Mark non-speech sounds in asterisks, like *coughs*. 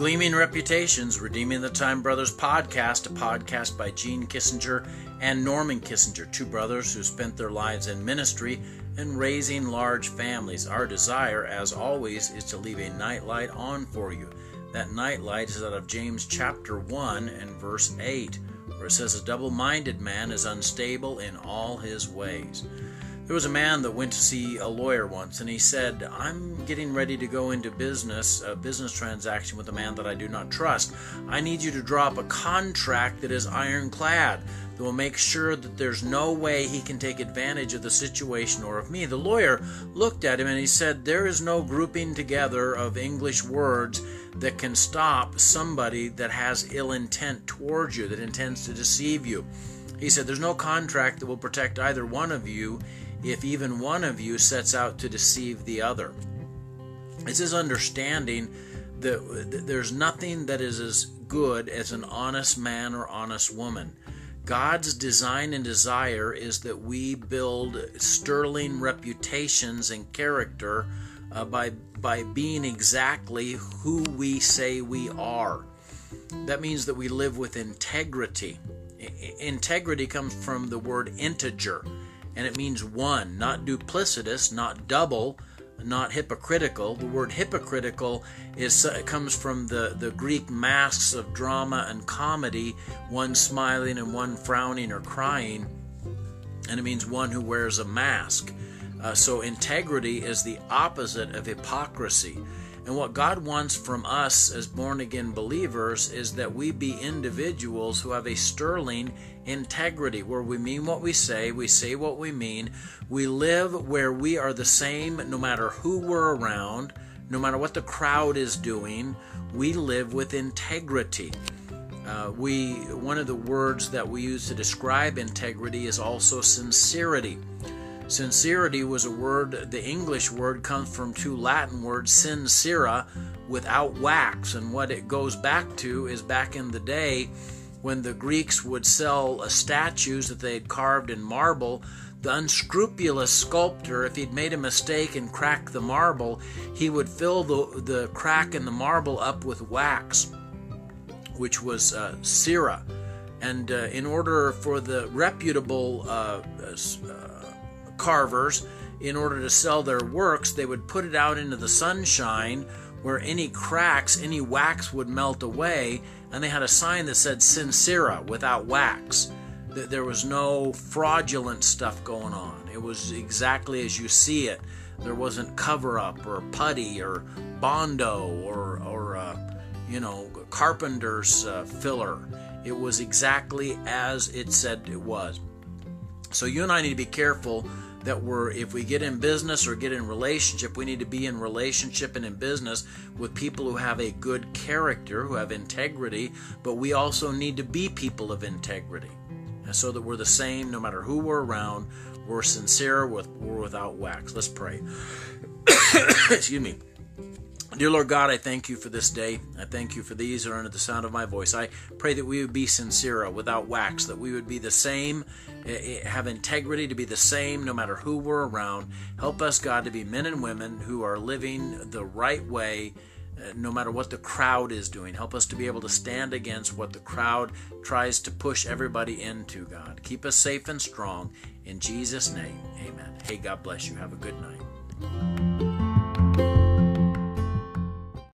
Gleaming Reputations, Redeeming the Time Brothers podcast, a podcast by Gene Kissinger and Norman Kissinger, two brothers who spent their lives in ministry and raising large families. Our desire, as always, is to leave a nightlight on for you. That nightlight is out of James chapter 1 and verse 8, where it says, A double minded man is unstable in all his ways. There was a man that went to see a lawyer once, and he said, I'm getting ready to go into business, a business transaction with a man that I do not trust. I need you to draw up a contract that is ironclad, that will make sure that there's no way he can take advantage of the situation or of me. The lawyer looked at him and he said, There is no grouping together of English words that can stop somebody that has ill intent towards you, that intends to deceive you. He said, There's no contract that will protect either one of you if even one of you sets out to deceive the other. It's his understanding that there's nothing that is as good as an honest man or honest woman. God's design and desire is that we build sterling reputations and character uh, by, by being exactly who we say we are. That means that we live with integrity. I- integrity comes from the word integer and it means one, not duplicitous, not double, not hypocritical. The word hypocritical is comes from the, the Greek masks of drama and comedy, one smiling and one frowning or crying, and it means one who wears a mask. Uh, so integrity is the opposite of hypocrisy. And what God wants from us as born again believers is that we be individuals who have a sterling integrity, where we mean what we say, we say what we mean, we live where we are the same no matter who we're around, no matter what the crowd is doing, we live with integrity. Uh, we one of the words that we use to describe integrity is also sincerity. Sincerity was a word, the English word comes from two Latin words, sincera, without wax. And what it goes back to is back in the day when the Greeks would sell statues that they had carved in marble. The unscrupulous sculptor, if he'd made a mistake and cracked the marble, he would fill the, the crack in the marble up with wax, which was uh, cera. And uh, in order for the reputable uh, uh carvers, in order to sell their works, they would put it out into the sunshine where any cracks, any wax would melt away, and they had a sign that said Sincera without wax. That there was no fraudulent stuff going on. It was exactly as you see it. There wasn't cover up or putty or bondo or, or uh, you know, carpenter's uh, filler. It was exactly as it said it was. So you and I need to be careful that we're if we get in business or get in relationship we need to be in relationship and in business with people who have a good character who have integrity but we also need to be people of integrity. And so that we're the same no matter who we're around. We're sincere with we're without wax. Let's pray. *coughs* Excuse me Dear Lord God, I thank you for this day. I thank you for these who are under the sound of my voice. I pray that we would be sincere, without wax, that we would be the same, eh, eh, have integrity to be the same no matter who we're around. Help us, God, to be men and women who are living the right way eh, no matter what the crowd is doing. Help us to be able to stand against what the crowd tries to push everybody into, God. Keep us safe and strong. In Jesus' name, amen. Hey, God bless you. Have a good night.